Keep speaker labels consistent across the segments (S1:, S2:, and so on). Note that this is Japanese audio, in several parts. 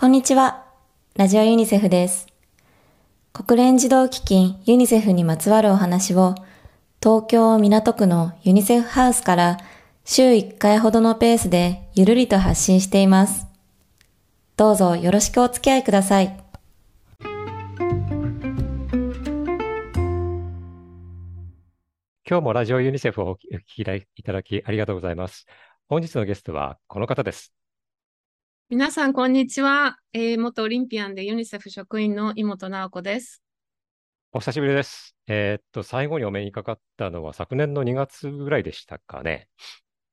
S1: こんにちは。ラジオユニセフです。国連児童基金ユニセフにまつわるお話を東京港区のユニセフハウスから週1回ほどのペースでゆるりと発信しています。どうぞよろしくお付き合いください。
S2: 今日もラジオユニセフをお聞きいただきありがとうございます。本日のゲストはこの方です。
S3: 皆さん、こんにちは。えー元オリンピアンでユニセフ職員の井本直子です。
S2: お久しぶりです。えーっと、最後にお目にかかったのは昨年の2月ぐらいでしたかね。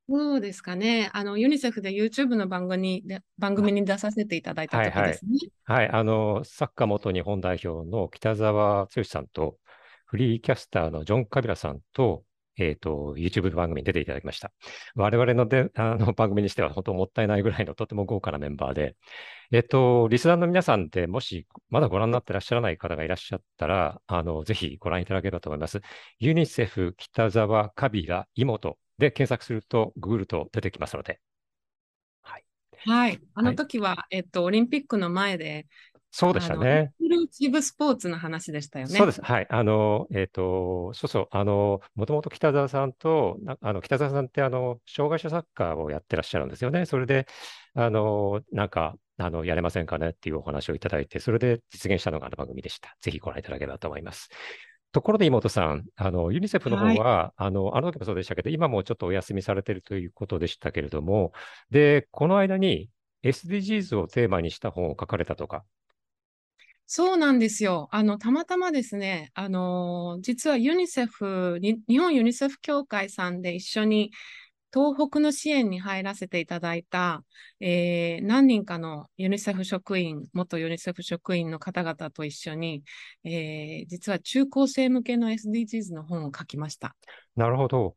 S3: そうですかね。あの、ユニセフで YouTube の番組で番組に出させていただいた時ですね。
S2: はい、あの、サッカー元日本代表の北澤剛さんと、フリーキャスターのジョン・カビラさんと、えっと、YouTube 番組に出ていただきました。我々ので あの番組にしては本当もったいないぐらいのとても豪華なメンバーで、えっと、リスナーの皆さんでもしまだご覧になってらっしゃらない方がいらっしゃったら、あの、ぜひご覧いただければと思います。ユニセフ北沢カビラ妹で検索すると、ググると出てきますので。はい。
S3: はい。あ
S2: はい
S3: の時は、えっと、オリンピックの前で、
S2: そうでしたね。
S3: インクルーシブスポーツの話でしたよね。
S2: そうです。はい。あの、えっと、そうそう、あの、もともと北澤さんと、なあの、北澤さんって、あの、障害者サッカーをやってらっしゃるんですよね。それで、あの、なんか、あの、やれませんかねっていうお話をいただいて、それで実現したのがあの番組でした。ぜひご覧いただければと思います。ところで妹さん、あの、ユニセフの方は、あの、あの時もそうでしたけど、今もちょっとお休みされているということでしたけれども、で、この間に SDGs をテーマにした本を書かれたとか、
S3: そうなんですよ。あの、たまたまですね、あの、実はユニセフ、に日本ユニセフ協会さんで一緒に東北の支援に入らせていただいた、えー何人かのユニセフ職員、元ユニセフ職員の方々と一緒に、えー実は中高生向けの SDGs の本を書きました。
S2: なるほど。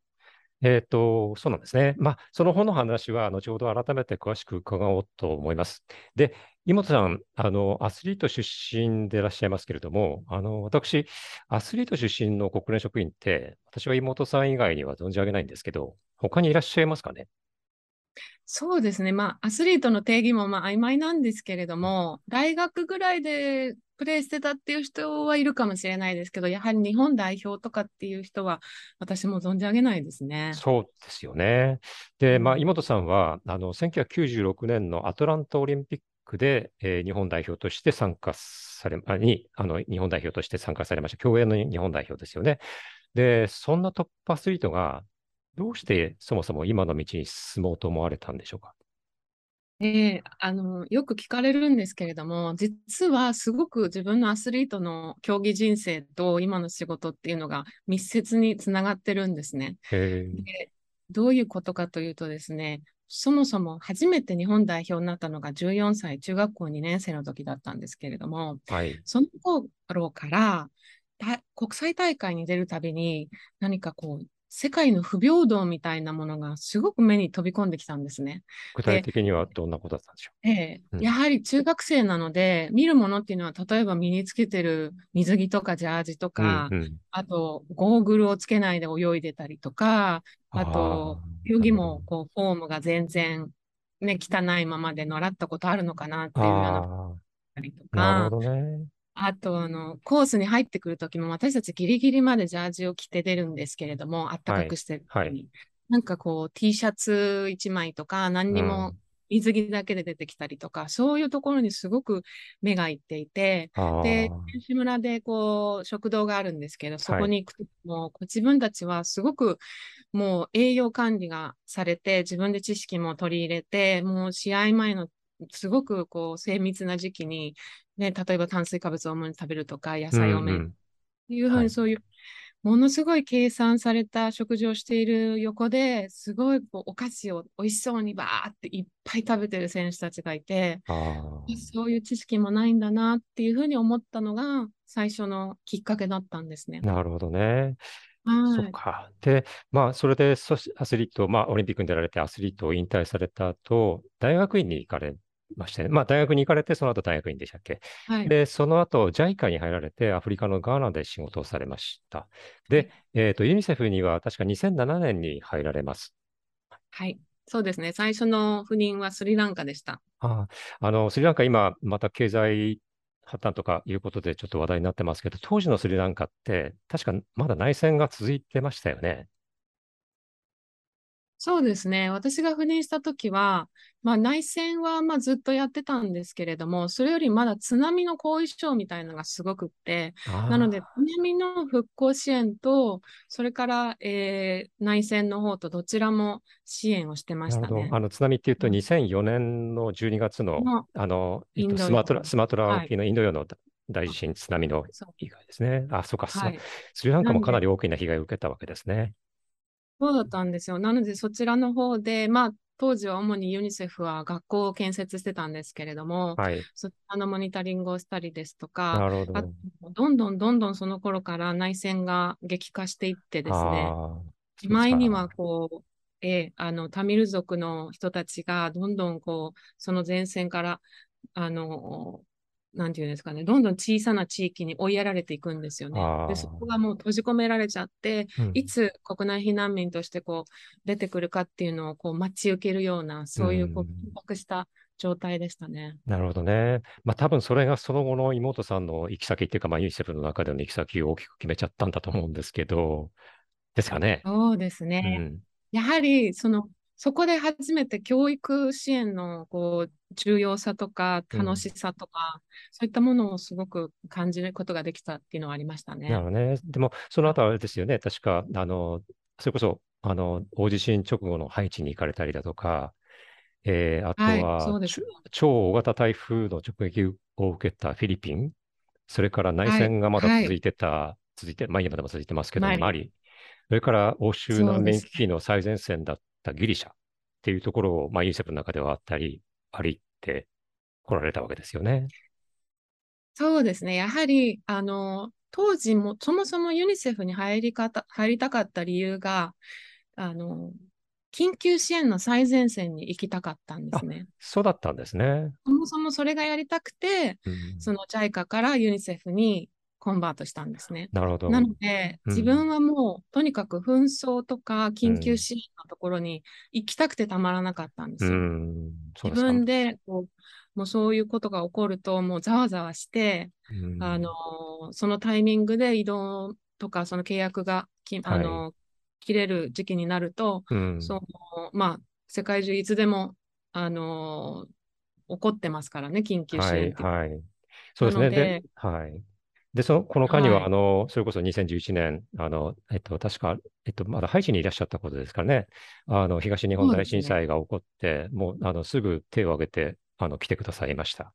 S2: えっと、そうなんですね。まあ、その本の話は、後ほど改めて詳しく伺おうと思います。で、妹さん、あの、アスリート出身でいらっしゃいますけれども、あの、私、アスリート出身の国連職員って、私は妹さん以外には存じ上げないんですけど、他にいらっしゃいますかね？
S3: そうですね。まあ、アスリートの定義もまあ曖昧なんですけれども、大学ぐらいでプレーしてたっていう人はいるかもしれないですけど、やはり日本代表とかっていう人は私も存じ上げないですね。
S2: そうですよね。で、まあ、
S3: うん
S2: 妹さんは、あの、1996年のアトランタオリンピックで、えー日本代表として参加され、あに、あの、日本代表として参加されました。競泳の日本代表ですよね。で、そんなトップアスリートが、どうしてそもそも今の道に進もうと思われたんでしょうか？
S3: ええあの、よく聞かれるんですけれども、実はすごく自分のアスリートの競技人生と今の仕事っていうのが密接につながってるんですね。でどういうことかというとですね、そもそも初めて日本代表になったのが14歳、中学校2年生の時だったんですけれども、
S2: はい。
S3: その頃からた国際大会に出るたびに何かこう、世界の不平等みたいなものがすごく目に飛び込んできたんですね。
S2: 具体的にはどんなことだったんでしょ
S3: ええ
S2: うん
S3: やはり中学生なので、見るものっていうのは、例えば身につけてる水着とかジャージと
S2: う。
S3: か、
S2: うんうん。
S3: あと、ゴーグルをつけないで泳いでたりとか、あと、泳ぎもこうフォームが全然、ね、汚いままで習ったことあるのかなっていうような
S2: あ
S3: たりと
S2: あ、なる
S3: か、
S2: ほどね。
S3: あと、あの、コースに入ってくるときも、私たちギリギリまでジャージを着て出るんですけれども、あったかくしてる
S2: はい。
S3: 時に。なんかこう、T シャツ1枚とか、何にも水着だけで出てきたりとか、そういうところにすごく目がいっていて、で、選手村でこう、食堂があるんですけど、そこに行くともう自分たちはすごくもう栄養管理がされて、自分で知識も取り入れて、もう試合前のすごくこう精密な時期に、ね、例えば炭水化物を多めに食べるとか、野菜多め
S2: うんうん
S3: ていうふう
S2: はい
S3: にそういう、ものすごい計算された食事をしている横で、すごいこうお菓子を美味しそうにバーっていっぱい食べてる選手たちがいて、そういう知識もないんだなっていうふうに思ったのが最初のきっかけだったんですね。
S2: なるほどね。そ
S3: はい。
S2: っか。で、まあ、それでそしアスリート、まあ、オリンピックに出られてアスリートを引退された後、大学院に行かれましてね。まあ、大学に行かれて、その後大学院でしたっけ？
S3: はい。
S2: で、その後、JICA に入られて、アフリカのガーナで仕事をされました。で、えっと、ユニセフには確か2007年に入られます。
S3: はい。そうですね。最初の赴任はスリランカでした。
S2: ああ、あの、スリランカ今、また経済破綻とかいうことでちょっと話題になってますけど、当時のスリランカって、確かまだ内戦が続いてましたよね。
S3: そうですね。私が赴任した時は、まあ、内戦はまあずっとやってたんですけれども、それよりまだ津波の後遺症みたいなのがすごくって、なので、津
S2: あ
S3: 波の復興支援と、それから、えー内戦の方とどちらも支援をして
S2: あ、
S3: ま。したね。
S2: あの、津波っていうと、
S3: うん
S2: 2004年の12月の、
S3: の
S2: あの、スマトラ、
S3: 洋
S2: スマトラ
S3: はい
S2: 沖のインド洋の大地震、津波の被害ですね。あ、そうか、
S3: はい。
S2: スリランカもかなり大きな被害を受けたわけですね。
S3: そうだったんですよ。なので、そちらの方で、まあ、当時は主にユニセフは学校を建設してたんですけれども、
S2: はい。
S3: そちらのモニタリングをしたりですとか、
S2: なるほ
S3: あ
S2: ど。
S3: どんどんどんどんその頃から内戦が激化していってですね、
S2: ああ、そう
S3: し
S2: です
S3: まいには
S2: か。
S3: こう、ええあの、タミル族の人たちがどんどんこう、その前線から、あの、なんていうんですかね、どんどん小さな地域に追いやられていくんですよね。で、そこ
S2: あ
S3: がもう閉じ込められちゃって、
S2: あ、うん、
S3: いつ国内避難民としてこう出てくるかっていうのをこう待ち受けるような、
S2: う
S3: そういうこう緊
S2: ん。
S3: 迫した状態でしたね。
S2: なるほどね。まあ多分それがその後の妹さんの行き先っていうか、まあユニセフの中での行き先を大きく決めちゃったんだと思うんですけど、ですかね。
S3: そうです
S2: う
S3: ね。
S2: ん。
S3: やはり、その、そこで初めて教育支援のこう重要さとか
S2: うん。
S3: 楽しさとか、そういったものをすごく感じることができたっていうのはありましたね。
S2: なるほどね。でも、その後あれですよね。確か、あの、それこそ、あの、大地震直後のハイチに行かれたりだとか、えーあと
S3: はい、
S2: は、
S3: そうです
S2: ちょ
S3: ね。
S2: 超大型台風の直撃を受けたフィリピン、それから内
S3: はい、
S2: 戦がまだ
S3: はい、
S2: 続いてた、続いて、まあ今でも続いてますけど、
S3: マリ。
S2: マリ、それから欧州難。民危機の最前線だったギリシャっていうところを、まあユニセフの中ではあったり、歩いて来られたわけですよね。
S3: そうですね。やはり、あの、当時も、そもそもユニセフに入り方、入りたかった理由が、あの、緊急支援の最前線に行きたかったんで
S2: あ、
S3: すね。
S2: そうだったんですね。
S3: そもそもそれがやりたくて、
S2: うん。
S3: その JICA からユニセフにコンバートしたんですね。
S2: なるほ
S3: なの
S2: ど。
S3: で、
S2: うん。
S3: 自分はもう、とにかく紛争とか
S2: う
S3: 緊急
S2: ん。
S3: 支援のところに行きたくてたまらなかったんで
S2: う
S3: すよ。
S2: う
S3: 自
S2: ですか。
S3: 分で、こう、もうそういうことが起こると、もうざわざわして、
S2: う
S3: あの
S2: ん。
S3: そのタイミングで移動とか、その契約がき、あ
S2: はい。
S3: の切れる時期になると、
S2: うん。
S3: その、まあ、世界中いつでも、あの起こってますからね、緊急支
S2: はい、
S3: 援っていうのは。
S2: はい。そうですね。で、はい。で、その、この間には、あ
S3: はい。
S2: の、それこそ2011年、あの、えっと、確か、えっと、まだハイチにいらっしゃったことですからね。あの、東日本大震。災が起こって、もう、あの、すぐ手を挙げて、あの、来てくださいました。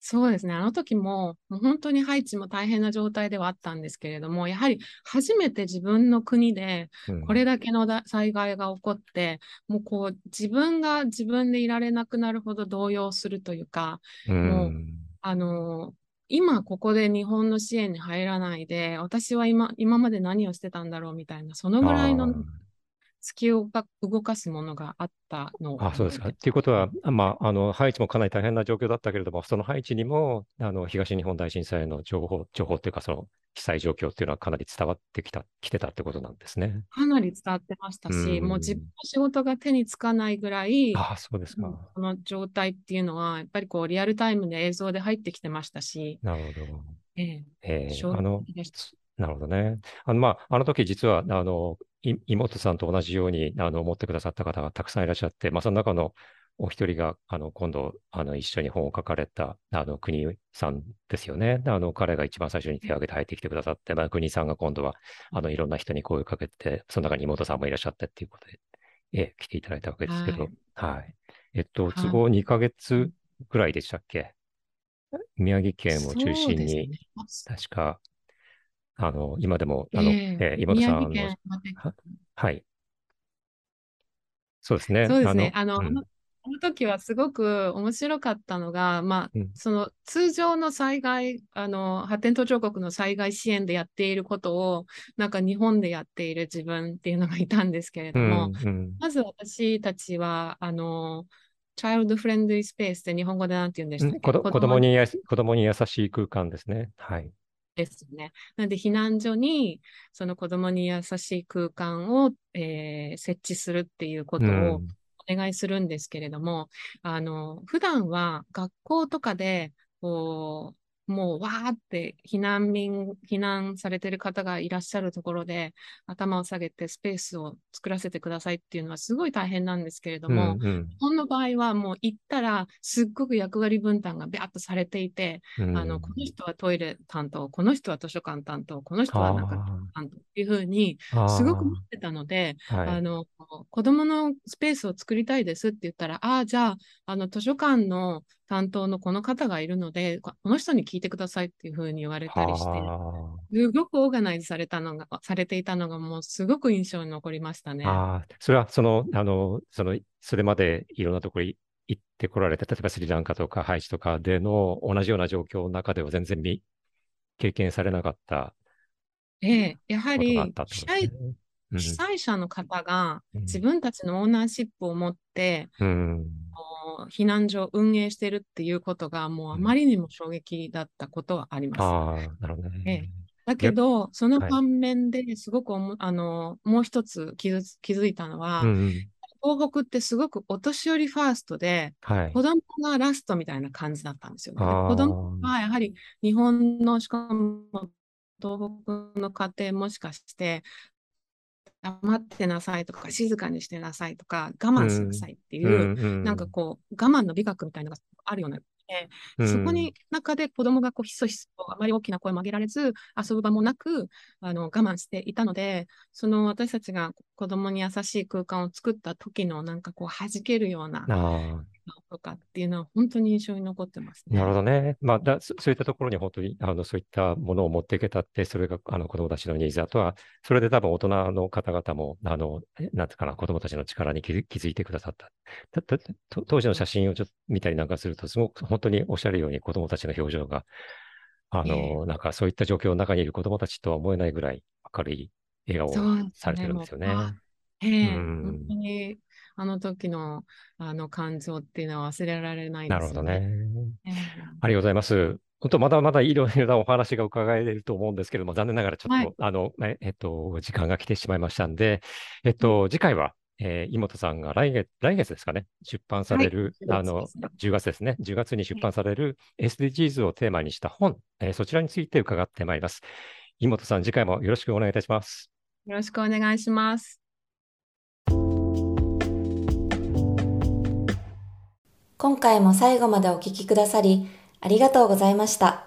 S3: そうですね。あの時も、もう本当にハイチも大変な状態ではあったんですけれども、やはり初めて自分の国で
S2: うん。
S3: これだけのだ災害が起こって、もうこう自分が自分でいられなくなるほど動揺するというか、
S2: う
S3: もう、
S2: ん。
S3: あの今ここで日本の支援に入らないで、私は今、今まで何をしてたんだろうみたいな、そのぐらいの
S2: あ
S3: 突き動かすものがあったのを
S2: あ、あ、そうですか。
S3: 覚えて
S2: っていうことは
S3: ま
S2: あまあ、あの、ハイチもかなり大変な状況だったけれども、そのハイチにも、あの、東日本大震災の情報、情報っていうか、その、被災状況っていうのはかなり伝わってきた、来てたってことなんですね。
S3: かなり伝わってました
S2: う
S3: し、もう自分
S2: ん。
S3: の仕事が手につかないぐらい、
S2: ああ、そうですか。
S3: この状態っていうのは、やっぱりこうリアルタイムで映像で入ってきてましたし、
S2: なるほど。
S3: ええ、
S2: ええ
S3: 衝
S2: あの、なるほどね。あの、まあ、あの時実は、あの、い妹さんと同じように、あの、思ってくださった方がたくさんいらっしゃって、まあ、その中のお一人が、あの、今度、あの、一緒に本を書かれた、あの、国さんですよね。あの、彼が一番最初に手を挙げて入ってきてくださって、まあ、国さんが今度は、あの、いろんな人に声をかけて、その中に妹さんもいらっしゃってっていうことで、ええ、来ていただいたわけですけど、
S3: はい。
S2: はい。えっと、都
S3: はい。
S2: 合2ヶ月ぐらいでしたっけ？宮城県を中心に、
S3: ね。
S2: 確か、あの、今でも、あの、
S3: ええ、
S2: えー妹
S3: 宮
S2: さんの、は、はい、そうですね。あ
S3: そうですね。
S2: の、
S3: あの、
S2: うん、
S3: あの、あの時はすごく面白かったのが、まあ、
S2: うん、
S3: その通常の災害、あの、発展途上国の災害支援でやっていることを、なんか日本でやっている自分っていうのがいたんですけれ
S2: う
S3: ども、
S2: ん、うん。
S3: まず私たちは、あの、チャイルドフレンドリースペースって日本語でなんて言うんでしたっ
S2: ん子ど、
S3: け子供に、
S2: 子供に子供に優しい空間ですね。はい。
S3: ですね。なので、避難所に、その子供に優しい空間を、えー、設置するっていうことをお願いするんですけれども、うん、あの、普段は学校とかで、こう、もうわーって避難民、避難されてる方がいらっしゃるところで頭を下げてスペースを作らせてくださいっていうのはすごい大変なんですけれども、うんうん、日本の場合はもう行ったらすっごく役割分担がビャッとされていて、うん、あの、この人はトイレ担当、この人は図書館担当、この人はなんか担当っていうふうにすごく持ってたので、あ、はい、の、子供のスペースを作りたいですって言ったら、ああ、じゃあ、あの図書館の担当のこの方がいるので、この人に聞いてくださいっていうふうに言われたりして、すごくオーガナイズされたのが、されていたのが、もうすごく印象に残りましたね。
S2: あそれは、その、あの、その、それまでいろんなところ行ってこられて、例えばスリランカとかハイチとかでの同じような状況の中では全然経験されなかった。
S3: ええ、やはり、被災者の方が自分たちのオーナーシップを持って、うん、避難所を運営してるっていうことがもうあまりにも衝撃だったことはあります。あなるほどね、ええ、だけど、その反面ですごくはい、あのもう一つ気づ気づいたのは、うん、東北ってすごくお年寄りファーストで、はい、子供がラストみたいな感じだったんですよね。子供はやはり日本のしかも東北の家庭もしかして黙ってなさいとか、静かにしてなさいとか、我慢しなさいっていう、うん、なんかこう、我慢の美学みたいなのがあるようなで、そこに中で子供がこうひそひそあまり大きな声も上げられず遊ぶ場もなくあの我慢していたのでその私たちが子供に優しい空間を作った時のなんかこう弾けるようなとかっていうのは本当に印象に残ってます
S2: ね。なるほどね。まあだ、そういったところに本当にあのそういったものを持っていけたって、それがあの子供たちのニーズ、あとは、それで多分大人の方々も、あの、なんていうかな、子供たちの力に気づいてくださった。当時の写真をちょっと見たりなんかすると、すごく本当におっしゃるように子供たちの表情が、あの、なんかそういった状況の中にいる子供たちとは思えないぐらい明るい笑顔をされてるんですよね。
S3: ええ、うん、本当にあの時のあの感情っていうのは忘れられないです、ね、
S2: なるほどね、えー、ありがとうございます。本当、まだまだいろいろなお話が伺えると思うんですけども、残念ながらちょっと、はい、あの、えっと、時間が来てしまいましたんで、えっと、次回は、えー、井本さんが来月、来月ですかね、出版される、はい、あの、10月ですね、10月に出版される SDGs をテーマにした本、えー、そちらについて伺ってまいります。井本さん、次回もよろしくお願いいたします。
S3: よろしくお願いします。
S1: 今回も最後までお聞きくださり、ありがとうございました。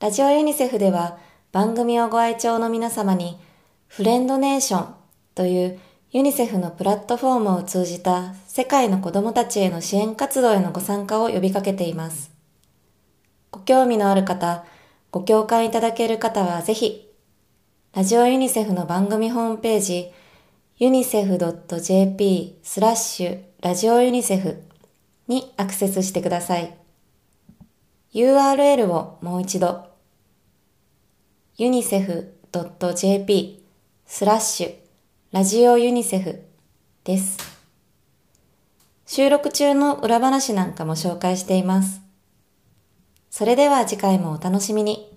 S1: ラジオユニセフでは番組をご愛聴の皆様に、フレンドネーションというユニセフのプラットフォームを通じた世界の子供たちへの支援活動へのご参加を呼びかけています。ご興味のある方、ご共感いただける方はぜひ、ラジオユニセフの番組ホームページ、unicef.jp スラッシュラジオユニセフにアクセスしてください。URL をもう一度 unicef.jp スラッシュラジオユニセフです。収録中の裏話なんかも紹介しています。それでは次回もお楽しみに。